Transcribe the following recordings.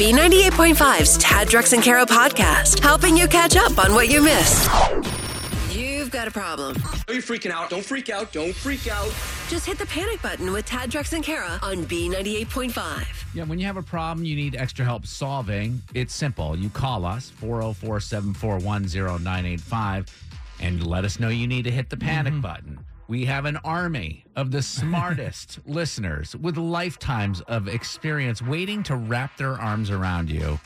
B98.5's Tad Drex and Kara podcast, helping you catch up on what you missed. You've got a problem. Are you freaking out? Don't freak out. Don't freak out. Just hit the panic button with Tad Drex and Kara on B98.5. Yeah, when you have a problem you need extra help solving, it's simple. You call us 404 741 0985 and let us know you need to hit the panic mm-hmm. button. We have an army of the smartest listeners with lifetimes of experience waiting to wrap their arms around you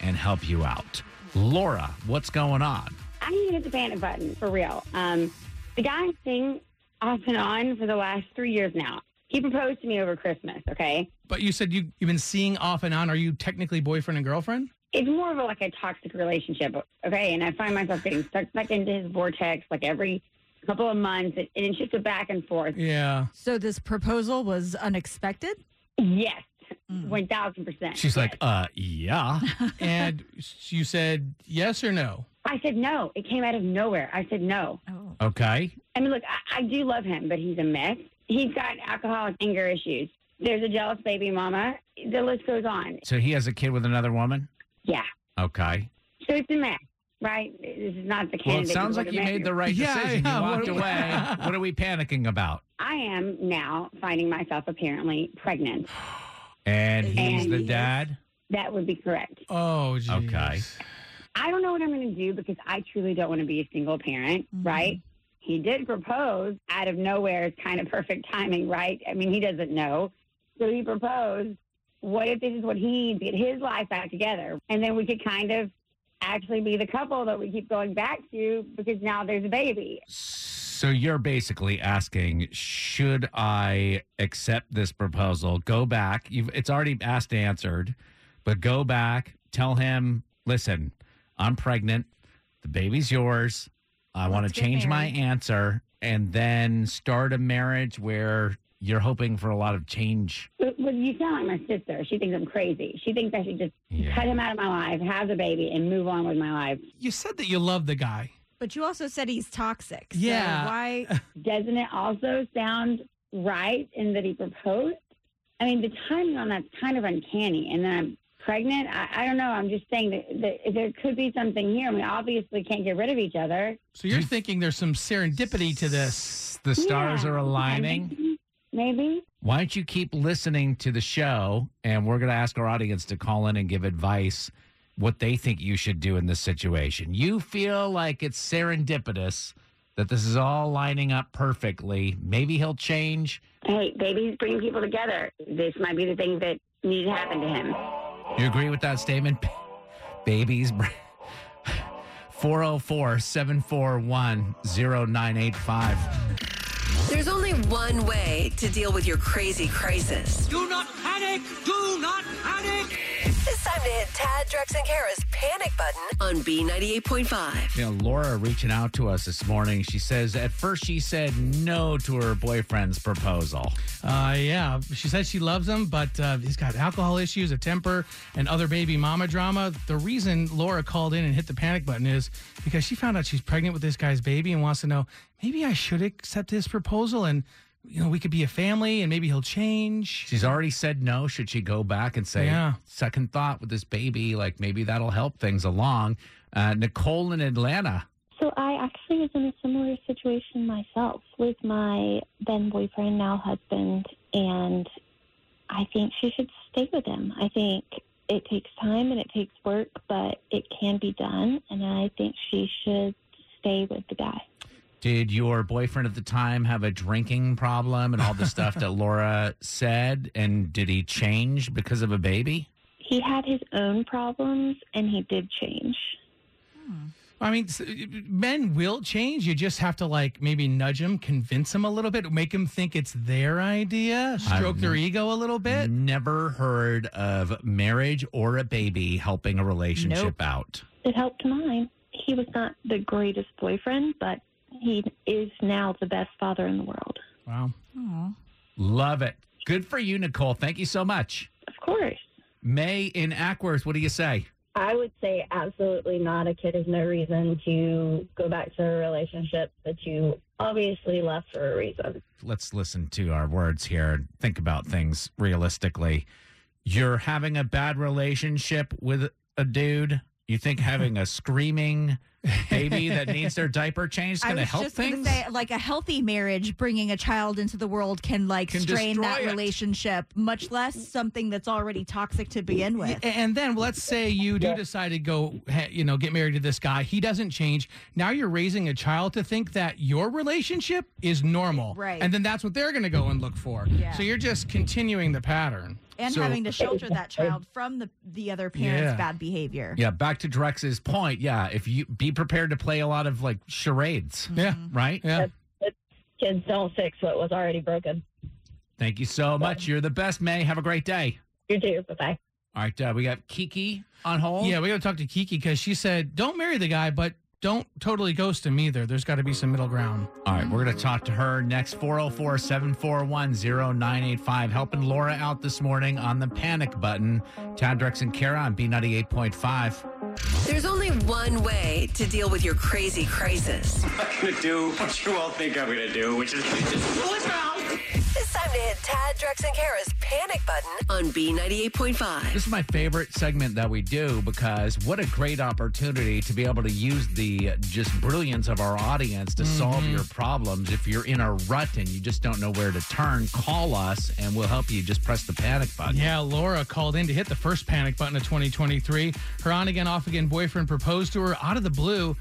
and help you out. Laura, what's going on? I need to hit the panic button for real. Um, the guy I sing off and on for the last three years now. He proposed to me over Christmas. Okay, But you said you, you've been seeing off and on. Are you technically boyfriend and girlfriend? it's more of a, like a toxic relationship. Okay, and I find myself getting sucked back into his vortex like every couple of months, and it's just a back and forth. Yeah. So this proposal was unexpected? Yes, one thousand percent. She's like, uh, yeah. And you said yes or no? I said no. It came out of nowhere. I said no. Oh. Okay. I mean, look, I, I do love him, but he's a mess. He's got alcoholic anger issues. There's a jealous baby mama. The list goes on. So he has a kid with another woman? Yeah. Okay. So it's a mess, right? This is not the Well, candidate. it sounds we like you made the right decision. yeah, You walked what- away. what are we panicking about? I am now finding myself apparently pregnant. And he's And the dad? That would be correct. Oh, geez. Okay. I don't know what I'm going to do because I truly don't want to be a single parent, right? He did propose out of nowhere. It's kind of perfect timing, right? I mean, he doesn't know. So he proposed. What if this is what he needs to get his life back together? And then we could kind of actually be the couple that we keep going back to because now there's a baby. So you're basically asking, should I accept this proposal? Go back. You've it's already asked and answered, but go back, tell him, listen, I'm pregnant. The baby's yours. I want to change my answer and then start a marriage where you're hoping for a lot of change. But, but you sound like my sister. She thinks I'm crazy. She thinks I should just Yeah. cut him out of my life, have the baby, and move on with my life. You said that you love the guy. But you also said he's toxic. So Yeah. why? Doesn't it also sound right in that he proposed? I mean, the timing on that's kind of uncanny. And then I'm pregnant. I, I don't know. I'm just saying that, that there could be something here. We obviously can't get rid of each other. So you're thinking there's some serendipity to this. The stars Yeah. are aligning. Maybe. Why don't you keep listening to the show and we're going to ask our audience to call in and give advice what they think you should do in this situation. You feel like it's serendipitous that this is all lining up perfectly. Maybe he'll change. Hey, babies bring people together. This might be the thing that needs to happen to him. You agree with that statement? Babies. 404 741 0985. There's only one way to deal with your crazy crisis. Do not panic. Do not panic. It's time to hit Tad, Drex, and Kara's panic button on B98.5. You know, Laura reaching out to us this morning. She says at first she said no to her boyfriend's proposal. Uh, yeah, she says she loves him, but uh, he's got alcohol issues, a temper, and other baby mama drama. The reason Laura called in and hit the panic button is because she found out she's pregnant with this guy's baby and wants to know maybe I should accept his proposal and you know we could be a family and maybe he'll change. She's already said no. Should she go back and say, Yeah. second thought with this baby? Like maybe that'll help things along. Uh, Nicole in Atlanta. So I actually was in a similar situation myself with my then boyfriend, now husband, and I think she should stay with him. I think it takes time and it takes work, but it can be done, and I think she should stay with the guy. Did your boyfriend at the time have a drinking problem and all the stuff that Laura said? And did he change because of a baby? He had his own problems, and he did change. Hmm. I mean, men will change. You just have to like maybe nudge them, convince them a little bit, make them think it's their idea, stroke their ego a little bit. Never heard of marriage or a baby helping a relationship Nope. out. It helped mine. He was not the greatest boyfriend, but he is now the best father in the world. Wow. Love it. Good for you, Nicole. Thank you so much. Of course. May in Acworth, what do you say? I would say absolutely not. A kid is no reason to go back to a relationship that you obviously left for a reason. Let's listen to our words here and think about things realistically. You're having a bad relationship with a dude. You think having a screaming baby that needs their diaper changed is going to help just things? say, like a healthy marriage, bringing a child into the world can like Can strain destroy that it. relationship, much less something that's already toxic to begin with. And then let's say you do decide to go, ha- you know, get married to this guy. He doesn't change. Now you're raising a child to think that your relationship is normal. Right. And then that's what they're going to go and look for. Yeah. So you're just continuing the pattern. And So- having to shelter that child from the the other parent's Yeah. bad behavior. Yeah, back to Drex's point. Yeah, if you be prepared to play a lot of like charades, Yeah. right? Yeah. Kids don't fix what was already broken. Thank you so much. You're the best, May. Have a great day. You too. Bye bye. All right, uh, we got Kiki on hold. Yeah, we got to talk to Kiki because she said, don't marry the guy, but don't totally ghost him either. There's got to be some middle ground. All right, we're going to talk to her next 404 741 0985. Helping Laura out this morning on the panic button. Tad Drex and Kara on B98.5. There's only one way to deal with your crazy crisis. I'm gonna do what you all think I'm gonna do, which is just pull it out. It's time to hit Tad, Drex, and Kara's panic button on B98.5. This is my favorite segment that we do because what a great opportunity to be able to use the just brilliance of our audience to solve mm-hmm. your problems. If you're in a rut and you just don't know where to turn, call us and we'll help you. Just press the panic button. Yeah, Laura called in to hit the first panic button of 2023. Her on again, off again boyfriend proposed to her out of the blue.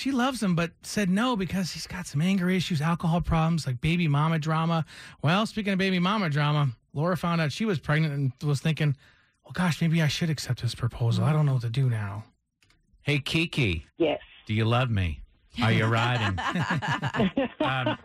She loves him, but said no because he's got some anger issues, alcohol problems, like baby mama drama. Well, speaking of baby mama drama, Laura found out she was pregnant and was thinking, well, gosh, maybe I should accept this proposal. I don't know what to do now. Hey, Kiki, Yes. do you love me? Are you riding? um,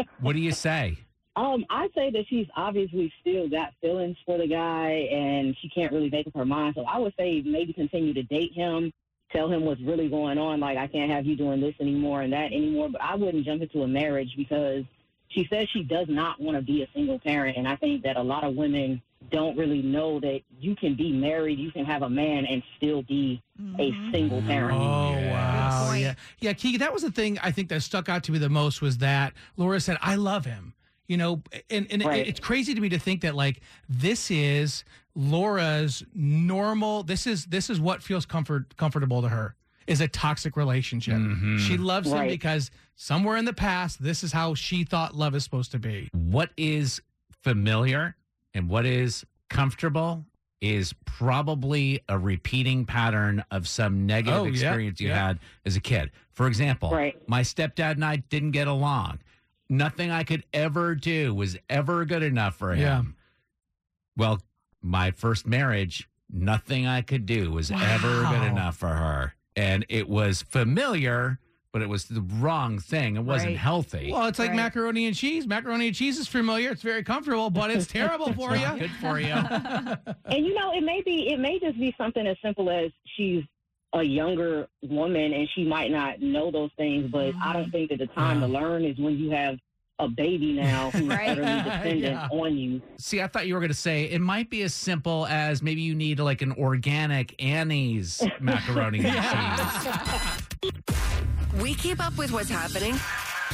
what do you say? Um, I say that she's obviously still got feelings for the guy, and she can't really make up her mind. So I would say maybe continue to date him, tell him what's really going on. Like I can't have you doing this anymore and that anymore. But I wouldn't jump into a marriage because she says she does not want to be a single parent, and I think that a lot of women don't really know that you can be married, you can have a man, and still be a mm-hmm. single mm-hmm. parent. Oh wow, yeah, yeah, Kiki. That was the thing I think that stuck out to me the most was that Laura said, "I love him." You know, and and Right. it, it's crazy to me to think that like this is Laura's normal. This is this is what feels comfort comfortable to her is a toxic relationship. Mm-hmm. She loves him because somewhere in the past, this is how she thought love is supposed to be. What is familiar and what is comfortable is probably a repeating pattern of some negative Oh, yeah, experience you yeah. had as a kid. For example, Right. my stepdad and I didn't get along. Nothing I could ever do was ever good enough for him. Yeah. Well, my first marriage, nothing I could do was ever good enough for her. And it was familiar, but it was the wrong thing. It wasn't Right. healthy. Well, it's like Right. macaroni and cheese. Macaroni and cheese is familiar. It's very comfortable, but it's terrible for It's not you. good for you. And you know, it may be, it may just be something as simple as she's a younger woman and she might not know those things. But mm-hmm. I don't think that the time to learn is when you have a baby now who's Right. utterly dependent Yeah. on you. See, I thought you were going to say it might be as simple as maybe you need like an organic Annie's macaroni and cheese. We keep up with what's happening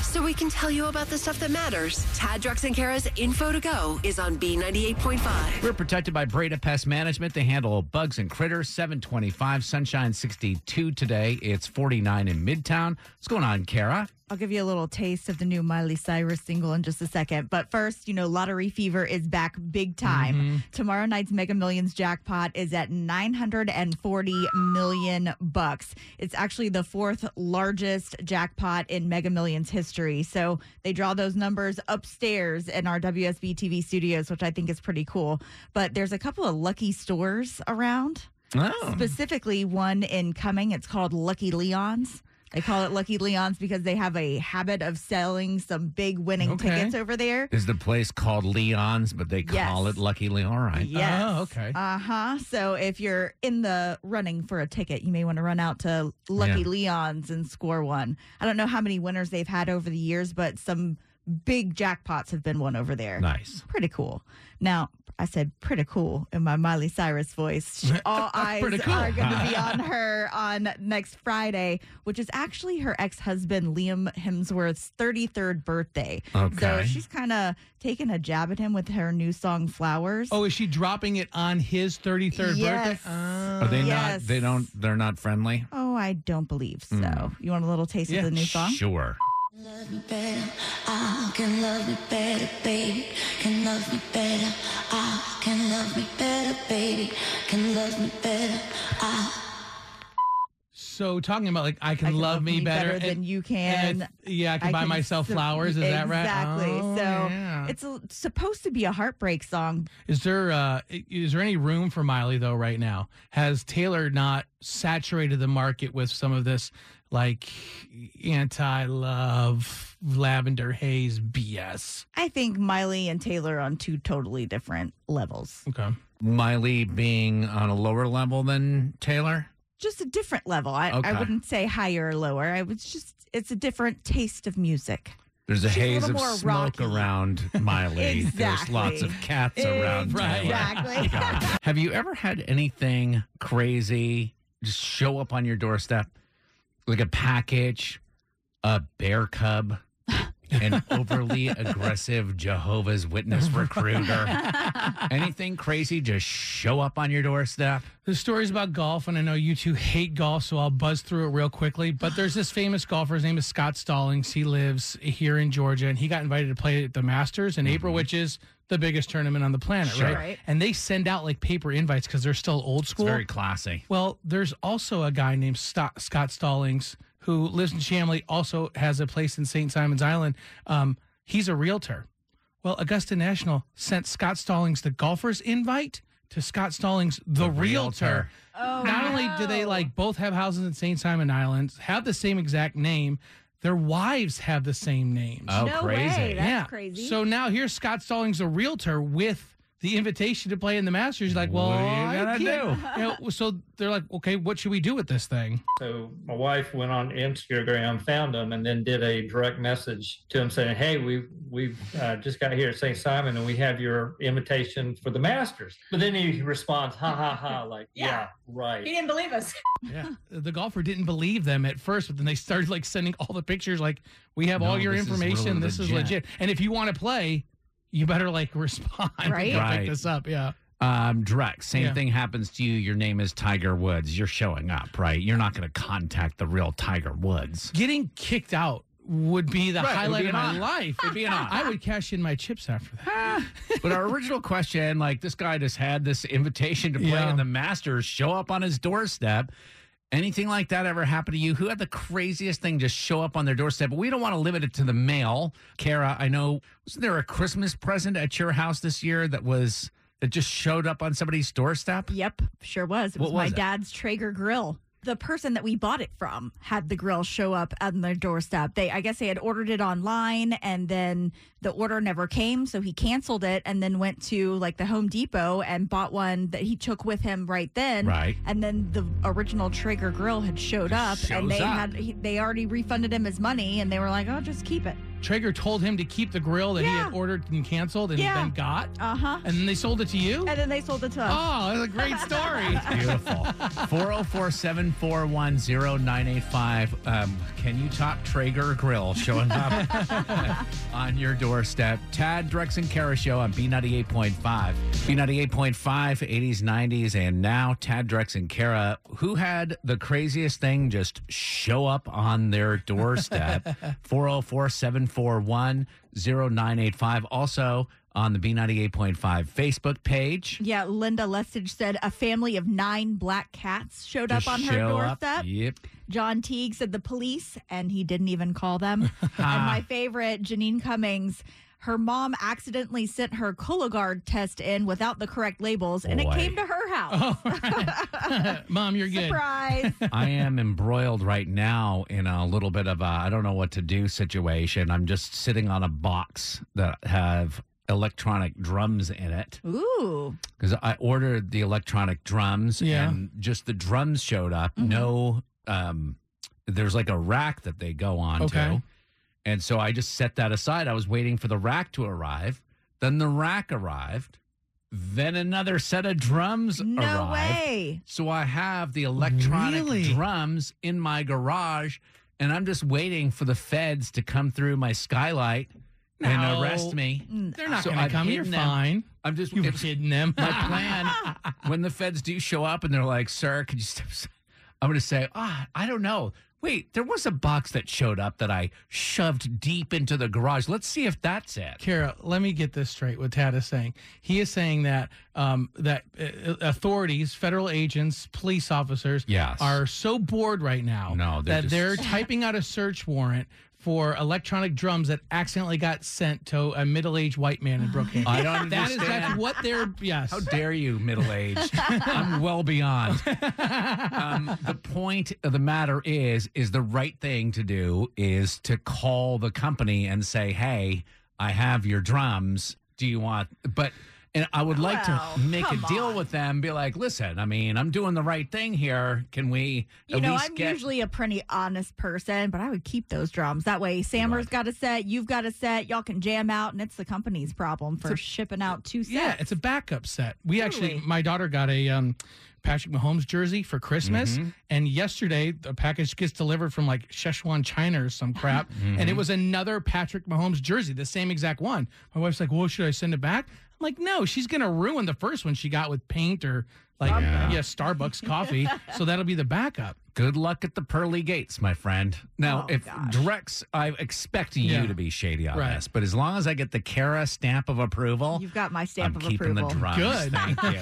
so we can tell you about the stuff that matters. Tad, Drex, and Kara's info to go is on B98.5. We're protected by Breda Pest Management. They handle bugs and critters. 725, sunshine 62 today. It's 49 in Midtown. What's going on, Kara? I'll give you a little taste of the new Miley Cyrus single in just a second. But first, you know, Lottery Fever is back big time. Mm-hmm. Tomorrow night's Mega Millions jackpot is at 940 million bucks. It's actually the fourth largest jackpot in Mega Millions history. So they draw those numbers upstairs in our WSB TV studios, which I think is pretty cool. But there's a couple of lucky stores around. Oh. Specifically, one in Cumming. It's called Lucky Leon's. They call it Lucky Leon's because they have a habit of selling some big winning Okay. tickets over there. Is the place called Leon's, but they call it Lucky Leon? All right. Yes. Oh, okay. Uh huh. So if you're in the running for a ticket, you may want to run out to Lucky Yeah. Leon's and score one. I don't know how many winners they've had over the years, but some big jackpots have been won over there. Nice. Pretty cool. Now, I said pretty cool in my Miley Cyrus voice. All eyes cool. are going to be on her on next Friday, which is actually her ex husband, Liam Hemsworth's 33rd birthday. Okay. So she's kind of taking a jab at him with her new song, Flowers. Oh, is she dropping it on his 33rd Yes. birthday? Uh, Are they Yes. not? They don't. They're not friendly. Oh, I don't believe so. Mm. You want a little taste Yeah. of the new song? Sure. Love me better, I can love me better, baby. Can love me better, I can love me better, baby. Can love me better, I. So talking about like I can, love, me, better, than and- you can. I th- yeah, I can buy myself su- flowers. Is that right? Exactly. Oh, so yeah. it's a, supposed to be a heartbreak song. Is there uh is there any room for Miley though right now? Has Taylor not saturated the market with some of this like anti-love lavender haze BS? I think Miley and Taylor on two totally different levels. Okay. Miley being on a lower level than Taylor. Just a different level. I, Okay. I wouldn't say higher or lower. I was just it's a different taste of music. There's a She's haze little of smoke rocky. around Miley. exactly. There's lots of Exactly. cats around. Taylor. Exactly. Have you ever had anything crazy just show up on your doorstep? Like a package, a bear cub, an overly aggressive Jehovah's Witness recruiter. Anything crazy just show up on your doorstep? The story's about golf, and I know you two hate golf, so I'll buzz through it real quickly. But there's this famous golfer. His name is Scott Stallings. He lives here in Georgia, and he got invited to play at the Masters in April, mm-hmm. which is the biggest tournament on the planet, Sure. right? Right. And they send out like paper invites because they're still old It's school. very classy. Well, there's also a guy named Sto- Scott Stallings who lives in Chamblee, also has a place in St. Simon's Island. Um, he's a realtor. Well, Augusta National sent Scott Stallings the golfer's invite to Scott Stallings, the, The realtor. realtor. Oh, Not only do they like both have houses in St. Simon Islands, have the same exact name, their wives have the same names. Oh, no crazy. way. That's yeah. crazy. So now here's Scott Stallings, a realtor, with the invitation to play in the Masters. He's like, well, What are you I gonna can't- you know, so they're like, okay, what should we do with this thing? So my wife went on Instagram, found him, and then did a direct message to him saying, "Hey, we we've uh, just got here at St. Simon, and we have your invitation for the Masters." But then he responds, "Ha ha ha!" Like, yeah, Yeah. right. He didn't believe us. Yeah. The golfer didn't believe them at first, but then they started like sending all the pictures like, we have all your this is information. really this is legit." legit. And if you want to play, you better like respond. Right. Right. Pick this up. Yeah. Um, direct. Same Yeah. thing happens to you. Your name is Tiger Woods. You're showing up, right? You're not going to contact the real Tiger Woods. Getting kicked out would be the Right, highlight be of an my honor. life. It'd be an honor. I would cash in my chips after that. But our original question, like this guy just had this invitation to play Yeah. in the Masters show up on his doorstep. Anything like that ever happen to you? Who had the craziest thing just show up on their doorstep? But we don't want to limit it to the mail. Kara, I know wasn't there a Christmas present at your house this year that was that just showed up on somebody's doorstep? Yep, sure was. It What was my it? dad's Traeger grill. The person that we bought it from had the grill show up on their doorstep. They, I guess, they had ordered it online, and then the order never came, so he canceled it, and then went to like the Home Depot and bought one that he took with him right then. Right. And then the original Traeger grill had showed up, Shows and they up. had he, they already refunded him his money, and they were like, "Oh, just keep it." Traeger told him to keep the grill that he had ordered and canceled and Yeah. then got. Uh huh. And then they sold it to you? And then they sold it to us. Oh, that's a great story. Beautiful. 404 741 0985. Um, Can you top Traeger Grill showing up on your doorstep? Tad, Drex, and Kara show on B98.5. B98.5, 80s, 90s, and now Tad, Drex, and Kara. Who had the craziest thing just show up on their doorstep? 404 741 0985. Also on the B98.5 Facebook page. Yeah, Linda Lestage said a family of nine black cats showed up Just on her show up. doorstep. Yep. John Teague said the police, and he didn't even call them. and my favorite, Janine Cummings, her mom accidentally sent her Cologuard test in without the correct labels, and Boy. it came to her house. Mom, you're good. Surprise! I am embroiled right now in a little bit of a I don't know what to do situation. I'm just sitting on a box that have electronic drums in it Ooh, because I ordered the electronic drums Yeah. and just the drums showed up. Mm-hmm. No, um, there's like a rack that they go onto. Okay. And so I just set that aside. I was waiting for the rack to arrive. Then the rack arrived. Then another set of drums no arrived. way! So I have the electronic Really? drums in my garage, and I'm just waiting for the feds to come through my skylight and No. arrest me. They're not So going to I've come. You're hidden them. fine. I'm just You've it's hidden them. my plan when the feds do show up and they're like, "Sir, could you step?" aside?" I'm going to say, "Ah, I don't know." Wait, there was a box that showed up that I shoved deep into the garage. Let's see if that's it. Kara, let me get this straight. What Tad is saying, he is saying that um, that uh, authorities, federal agents, police officers, Yes. are so bored right now No, that just- they're typing out a search warrant for electronic drums that accidentally got sent to a middle-aged white man in Brookhaven. I don't That is understand. that's what they're yes. How dare you, middle aged? I'm well beyond. Um, the point of the matter is, is the right thing to do is to call the company and say, "Hey, I have your drums. Do you want?" But and I would like Well, to make a deal on. with them. Be like, "Listen, I mean, I'm doing the right thing here. Can we You know, I'm get?" usually a pretty honest person, but I would keep those drums. That way, Sammer's got a set, you've got a set, y'all can jam out, and it's the company's problem for shipping out two sets. Yeah, it's a backup set. We actually, my daughter got a um, Patrick Mahomes jersey for Christmas, Mm-hmm. and yesterday the package gets delivered from like Szechuan, China or some crap, and Mm-hmm. it was another Patrick Mahomes jersey, the same exact one. My wife's like, "Well, should I send it back?" I'm like, "No, she's gonna ruin the first one she got with paint or like Yeah. yeah, Starbucks coffee, so that'll be the backup." Good luck at the pearly gates, my friend. Now, Oh, if gosh. Drex, I expect you Yeah. to be shady on Right. this, but as long as I get the Kara stamp of approval, You've got my stamp I'm of keeping approval. the drums. Good. Thank you.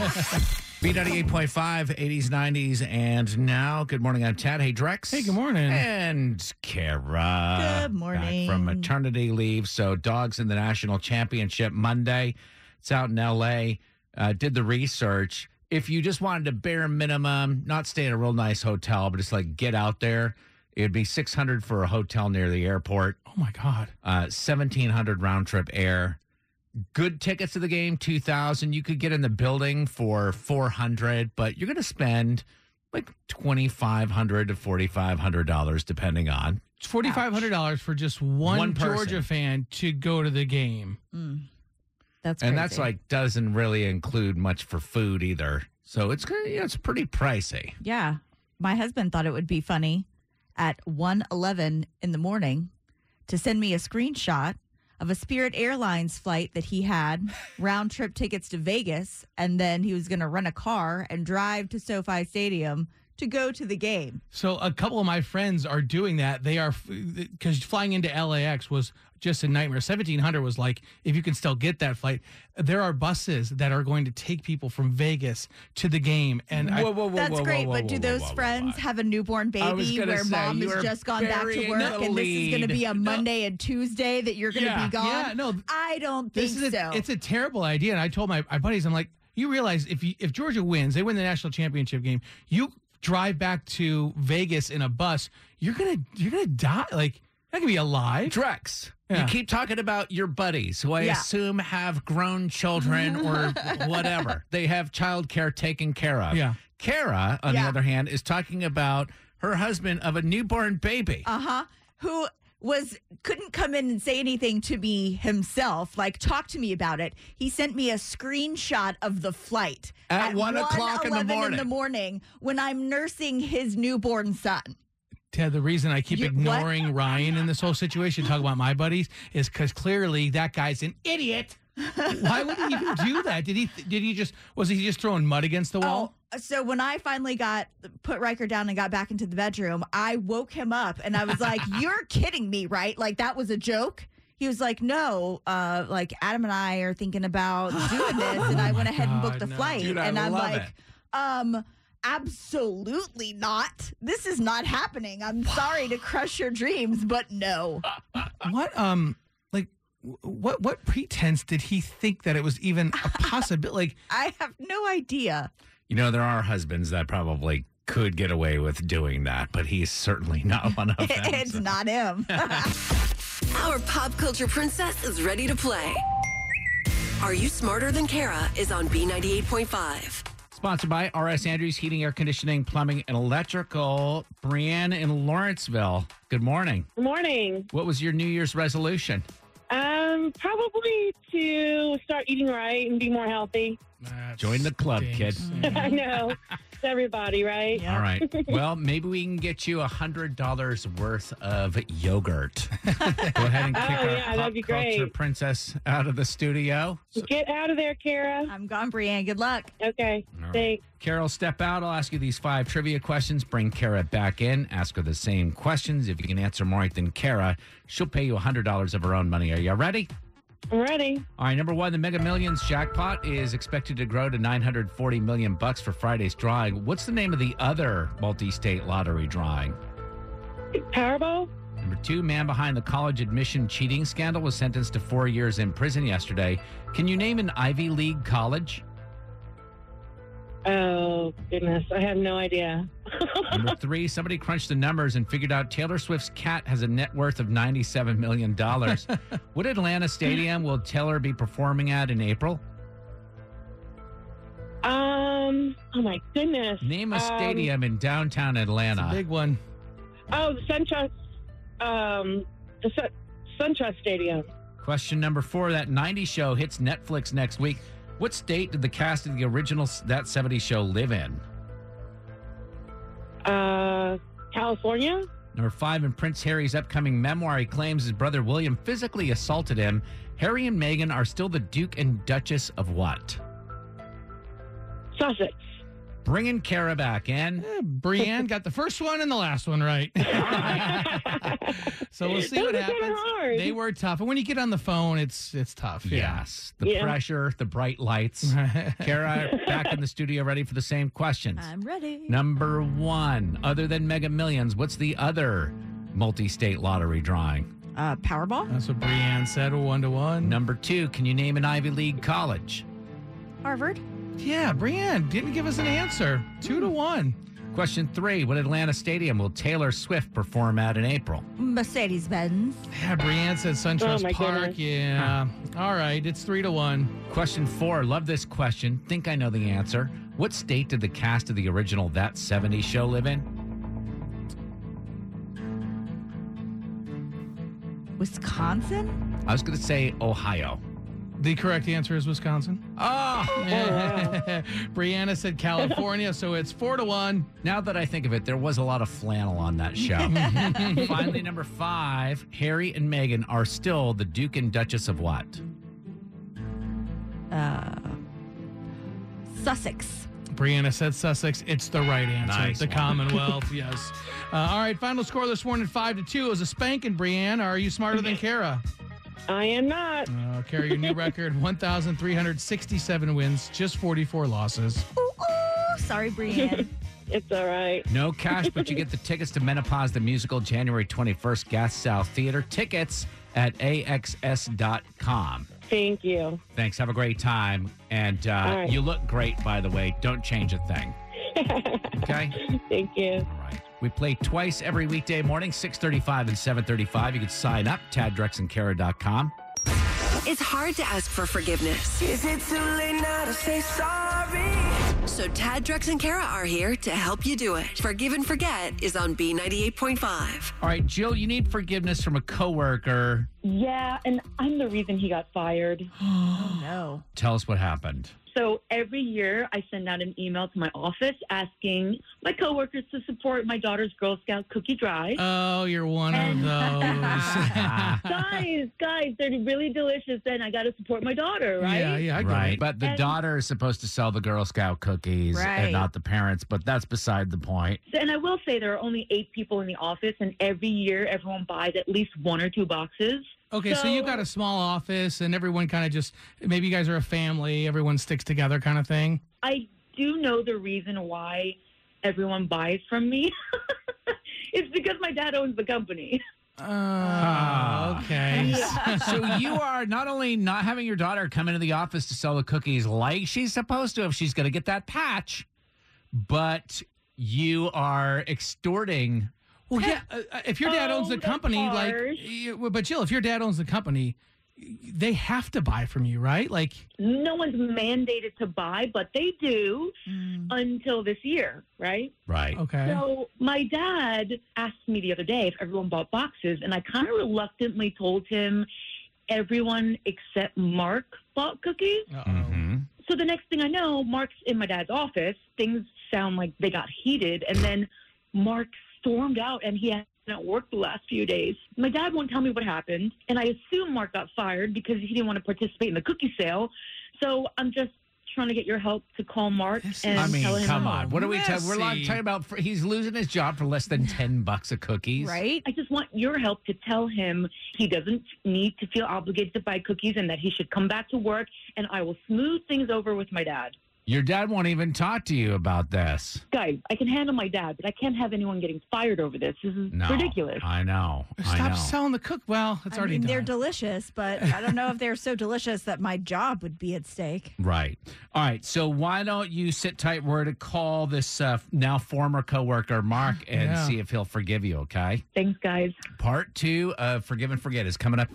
B98.5, 80s, 90s, and now. Good morning. I'm Tad. Hey, Drex. Hey, good morning. And Kara. Good morning. Back from maternity leave. So, dogs in the national championship Monday. It's out in LA. Uh, did the research. If you just wanted to bare minimum, not stay in a real nice hotel, but just like get out there, it'd be 600 for a hotel near the airport Oh my god! uh, 1700 round trip air good tickets to the game 2000 you could get in the building for 400 but you're going to spend like 2500 to 4500 dollars depending on It's forty five hundred dollars for just one, One. Georgia fan to go to the game. Mm. That's and crazy. that's like doesn't really include much for food either so it's yeah, it's pretty pricey yeah. My husband thought it would be funny at 1:11 in the morning to send me a screenshot of a Spirit Airlines flight that he had round trip tickets to Vegas and then he was going to rent a car and drive to SoFi Stadium to go to the game. So a couple of my friends are doing that. They are because flying into LAX was just a nightmare. Seventeen hundred was like if you can still get that flight. There are buses that are going to take people from Vegas to the game, and whoa, whoa, I, That's great, but do those friends have a newborn baby where say, mom has just gone back to work and this is going to be a lead. Monday and Tuesday that you're going to Yeah, be gone? yeah, no. I don't think this is a, so. it's a terrible idea. And I told my, my buddies, I'm like, you realize if you, if Georgia wins, they win the national championship game. You drive back to Vegas in a bus. You're gonna you're gonna die. Like you're not gonna be alive. Drex, Yeah. you keep talking about your buddies who I Yeah. assume have grown children or whatever. They have childcare taken care of. Yeah. Kara, on the Yeah. other hand, is talking about her husband of a newborn baby. uh huh. Who was couldn't come in and say anything to me himself. Like talk to me about it. He sent me a screenshot of the flight At one o'clock in the 1:11 in morning. the morning when I'm nursing his newborn son. Ted, the reason I keep You- what? ignoring Ryan in this whole situation, talk about my buddies, is because clearly that guy's an idiot. Why would he even do that? Did he? Did he just? Was he just throwing mud against the wall? Oh, so when I finally got put Riker down and got back into the bedroom, I woke him up and I was like, "You're kidding me, right? Like that was a joke." He was like, "No, uh, like Adam and I are thinking about doing this," and I went ahead and booked God, the no. flight. Dude, I and I'm love like, it. um. Absolutely not. This is not happening. I'm sorry to crush your dreams, but no. What? Um, like What what pretense did he think that it was even a possibility? like, I have no idea. You know, there are husbands that probably could get away with doing that, but he's certainly not one of them. it's not him. Our pop culture princess is ready to play. Are You Smarter Than Kara is on B98.5. Sponsored by RS Andrews Heating, Air Conditioning, Plumbing, and Electrical. Brianne in Lawrenceville. Good morning. Good morning. What was your New Year's resolution? Um, probably to start eating right and be more healthy. Join the club, kid. I know. It's everybody, right? All right. Well, maybe we can get you a hundred dollars worth of yogurt. Go ahead and Oh, kick our yeah, that'd pop be culture princess out of the studio. Get out of there, Kara. I'm gone, Brienne. Good luck. Okay. Thanks. Carol, step out. I'll ask you these five trivia questions. Bring Kara back in. Ask her the same questions. If you can answer more right than Kara, she'll pay you $100 of her own money. Are you ready? I'm ready. All right, number one, the Mega Millions jackpot is expected to grow to 940 million bucks for Friday's drawing. What's the name of the other multi-state lottery drawing? Powerball? Number two, man behind the college admission cheating scandal was sentenced to four years in prison yesterday. Can you name an Ivy League college? Oh, goodness. I have no idea. Number three, somebody crunched the numbers and figured out Taylor Swift's cat has a net worth of $97 million. what Atlanta stadium will Taylor be performing at in April? Um, oh, my goodness. Name a Um, stadium in downtown Atlanta. big one. Oh, the SunTrust, um, the Sun, SunTrust Stadium. Question number four, that 90 show hits Netflix next week. What state did the cast of the original That 70 show live in? Uh, California? Number five, in Prince Harry's upcoming memoir, he claims his brother William physically assaulted him. Harry and Meghan are still the Duke and Duchess of what? Sussex. Bringing Kara back in. Eh, Brienne got the first one and the last one right. so we'll see Those what happens. hard. They were tough, and when you get on the phone, it's it's tough. Yeah. Yes. The Yeah. pressure, the bright lights. Kara, back in the studio, ready for the same questions. I'm ready. Number one, other than Mega Millions, what's the other multi state lottery drawing? Uh, Powerball? That's what Brienne said. One to one. Number two, can you name an Ivy League college? Harvard? Yeah, Brienne didn't give us an answer. Two to one. Question three, what Atlanta stadium will Taylor Swift perform at in April? Mercedes Benz. Yeah, Brienne said SunTrust Oh, Park. goodness. Yeah. All right, it's three to one. Question four, love this question. Think I know the answer. What state did the cast of the original That 70 show live in? Wisconsin? I was going to say Ohio. The correct answer is Wisconsin. Oh, Brianna said California, so it's four to one. now that I think of it, there was a lot of flannel on that show. Finally, number five, Harry and Meghan are still the Duke and Duchess of what? Uh, Sussex. Brianna said Sussex. It's the right answer. Nice the one. Commonwealth, yes. Uh, all right, final score this morning five to two. It was a spanking, Brianna. Are you smarter than Kara? I am not. Uh, Kara, your new record 1,367 wins, just 44 losses. Ooh, ooh. Sorry, Brienne. It's all right. No cash, but you get the tickets to Menopause the Musical January 21st, Gas South Theater. Tickets at axs.com. Thank you. Thanks. Have a great time. And uh, All right. you look great, by the way. Don't change a thing. Okay? Thank you. All right. We play twice every weekday morning, 635 and 735. You can sign up, taddrexandkara.com. It's hard to ask for forgiveness. Is it too late now to say sorry? So Tad, Drex, and Kara are here to help you do it. Forgive and Forget is on B98.5. All right, Jill, you need forgiveness from a coworker. Yeah, and I'm the reason he got fired. oh, no. Tell us what happened. So every year I send out an email to my office asking my coworkers to support my daughter's Girl Scout cookie drive. Oh, you're one of those. guys, guys, they're really delicious and I got to support my daughter, right? Yeah, yeah, I get right. it. But the And- daughter is supposed to sell the Girl Scout cookies Right. and not the parents, but that's beside the point. And I will say there are only eight people in the office, and every year everyone buys at least one or two boxes. Okay, so, you got a small office and everyone kind of just, maybe you guys are a family, everyone sticks together kind of thing. I do know the reason why everyone buys from me. it's because my dad owns the company. Uh, okay. so you are not only not having your daughter come into the office to sell the cookies like she's supposed to if she's going to get that patch, but you are extorting. Well, yeah. uh, if your dad owns Oh, the that's company, like, harsh. y- well, but Jill, if your dad owns the company, they have to buy from you, right? Like, No one's mandated to buy, but they do until this year, right? Right. okay. So my dad asked me the other day if everyone bought boxes, and I kind of reluctantly told him everyone except Mark bought cookies. Mm-hmm. So the next thing I know, Mark's in my dad's office. Things sound like they got heated, and then Mark stormed out, and he hasn't worked the last few days. My dad won't tell me what happened, and I assume Mark got fired because he didn't want to participate in the cookie sale. So I'm just trying to get your help to call Mark and I mean, tell him. come on. What are we talking? We're not messy. talking about. For, he's losing his job for less than ten bucks a cookies. Right? I just want your help to tell him he doesn't need to feel obligated to buy cookies and that he should come back to work, and I will smooth things over with my dad. Your dad won't even talk to you about this. Guys, I can handle my dad, but I can't have anyone getting fired over this. This is No, ridiculous. I know. I Stop know. selling the cook. Well, it's I already mean, they're delicious, but I don't know if they're so delicious that my job would be at stake. Right. All right. So why don't you sit tight? We're to call this uh, now former coworker Mark and Yeah. see if he'll forgive you. Okay. Thanks, guys. Part two of Forgive and Forget is coming up.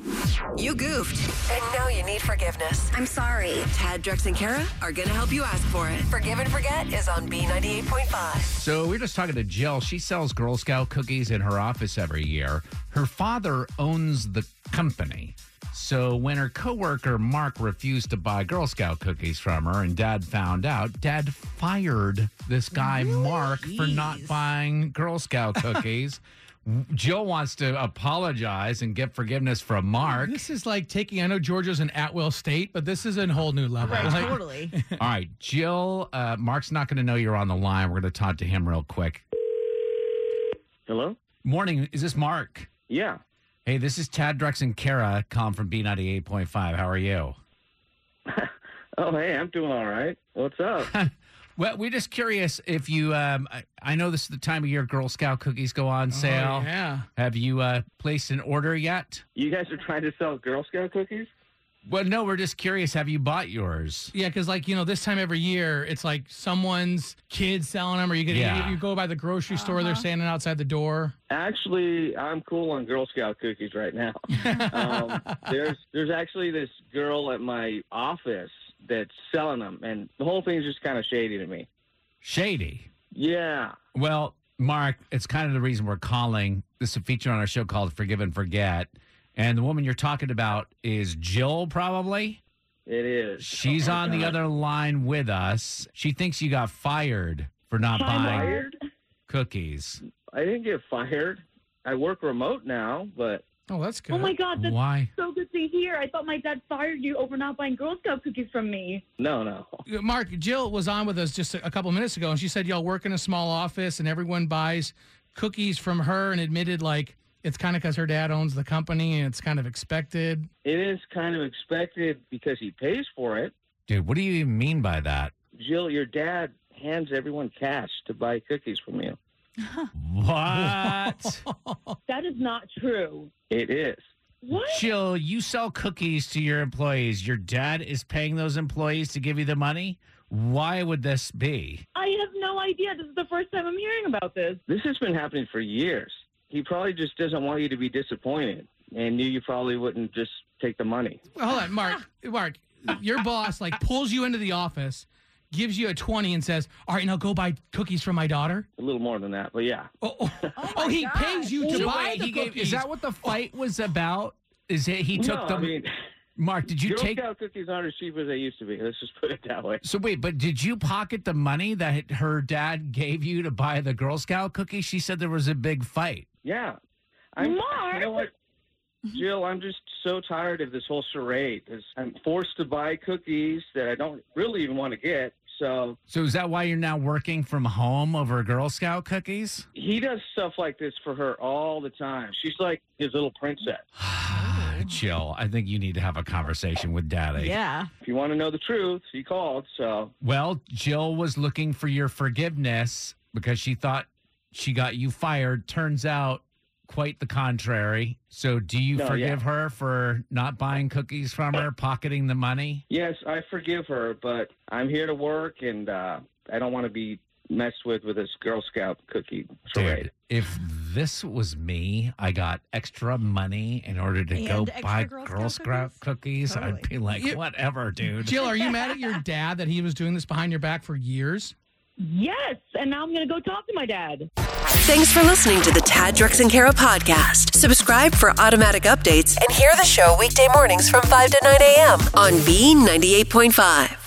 You goofed, and now you need forgiveness. I'm sorry. Tad, Drex, and Kara are going to help you ask for it. Forgive and Forget is on B98.5. So we are just talking to Jill. She sells Girl Scout cookies in her office every year. Her father owns the company. So when her coworker Mark refused to buy Girl Scout cookies from her and dad found out, dad fired this guy Mark for not buying Girl Scout cookies. Jill wants to apologize and get forgiveness from Mark. This is like taking. I know Georgia's an at-will state, but this is a whole new level. Right, Like- totally. All right, Jill, uh, Mark's not going to know you're on the line. We're going to talk to him real quick. Hello? Morning. Is this Mark? Yeah. Hey, this is Tad Drex and Kara calm from B98.5. How are you? Oh, hey, I'm doing all right. What's up? Well, we're just curious if you, um, I, I know this is the time of year Girl Scout cookies go on sale. Oh, yeah. Have you uh, placed an order yet? you guys are trying to sell Girl Scout cookies? Well, no, we're just curious. Have you bought yours? Yeah, because like you know, this time every year, it's like someone's kid selling them, or you get Yeah. you, you go by the grocery store, they're standing outside the door. Actually, I'm cool on Girl Scout cookies right now. um, there's there's actually this girl at my office that's selling them, and the whole thing's just kind of shady to me. Shady. Yeah. Well, Mark, it's kind of the reason we're calling. This is a feature on our show called Forgive and Forget. And the woman you're talking about is Jill, probably. It is. She's Oh, on the other line with us. She thinks you got fired for not buying Fired? cookies. I didn't get fired. I work remote now, but Oh, that's good. Oh my God, that's Why? so good to hear. I thought my dad fired you over not buying Girl Scout cookies from me. no, no. Uh, Mark, Jill was on with us just a, a couple minutes ago, and she said y'all work in a small office, and everyone buys cookies from her, and admitted like it's kind of because her dad owns the company, and it's kind of expected. It is kind of expected because he pays for it. Dude, what do you even mean by that? Jill, your dad hands everyone cash to buy cookies from you. What? That is not true. It is. What? Jill, you sell cookies to your employees. Your dad is paying those employees to give you the money? Why would this be? I have no idea. This is the first time I'm hearing about this. This has been happening for years. He probably just doesn't want you to be disappointed and knew you probably wouldn't just take the money. Hold on, Mark. Mark, your boss like pulls you into the office, gives you a twenty, and says, "All right, now go buy cookies for my daughter." A little more than that, but yeah. Oh, oh, oh, oh he pays you to So buy wait, the he gave- cookies. is that what the fight was about? Is it he took no, them? I mean, Mark, did you Girl take? Scout cookies aren't as cheap as they used to be. Let's just put it that way. So wait, but did you pocket the money that her dad gave you to buy the Girl Scout cookies? She said there was a big fight. Yeah. I'm, Mark! You know what? Jill, I'm just so tired of this whole charade. 'cause I'm forced to buy cookies that I don't really even want to get. So So is that why you're now working from home over Girl Scout cookies? he does stuff like this for her all the time. She's like his little princess. Jill, I think you need to have a conversation with Daddy. Yeah. If you want to know the truth, he called. So Well, Jill was looking for your forgiveness because she thought she got you fired. Turns out quite the contrary. So, do you No, forgive yeah. her for not buying cookies from her, pocketing the money? Yes, I forgive her, but I'm here to work, and uh, I don't want to be messed with with this Girl Scout cookie charade. Dude, if this was me, I got extra money in order to go And extra buy Girl Girl Scout Scout cookies, I'd be like, You- whatever, dude. Jill, are you mad at your dad that he was doing this behind your back for years? Yes, and now I'm going to go talk to my dad. Thanks for listening to the Tad Drex and Kara podcast. Subscribe for automatic updates and hear the show weekday mornings from 5 to 9 a.m. on B98.5.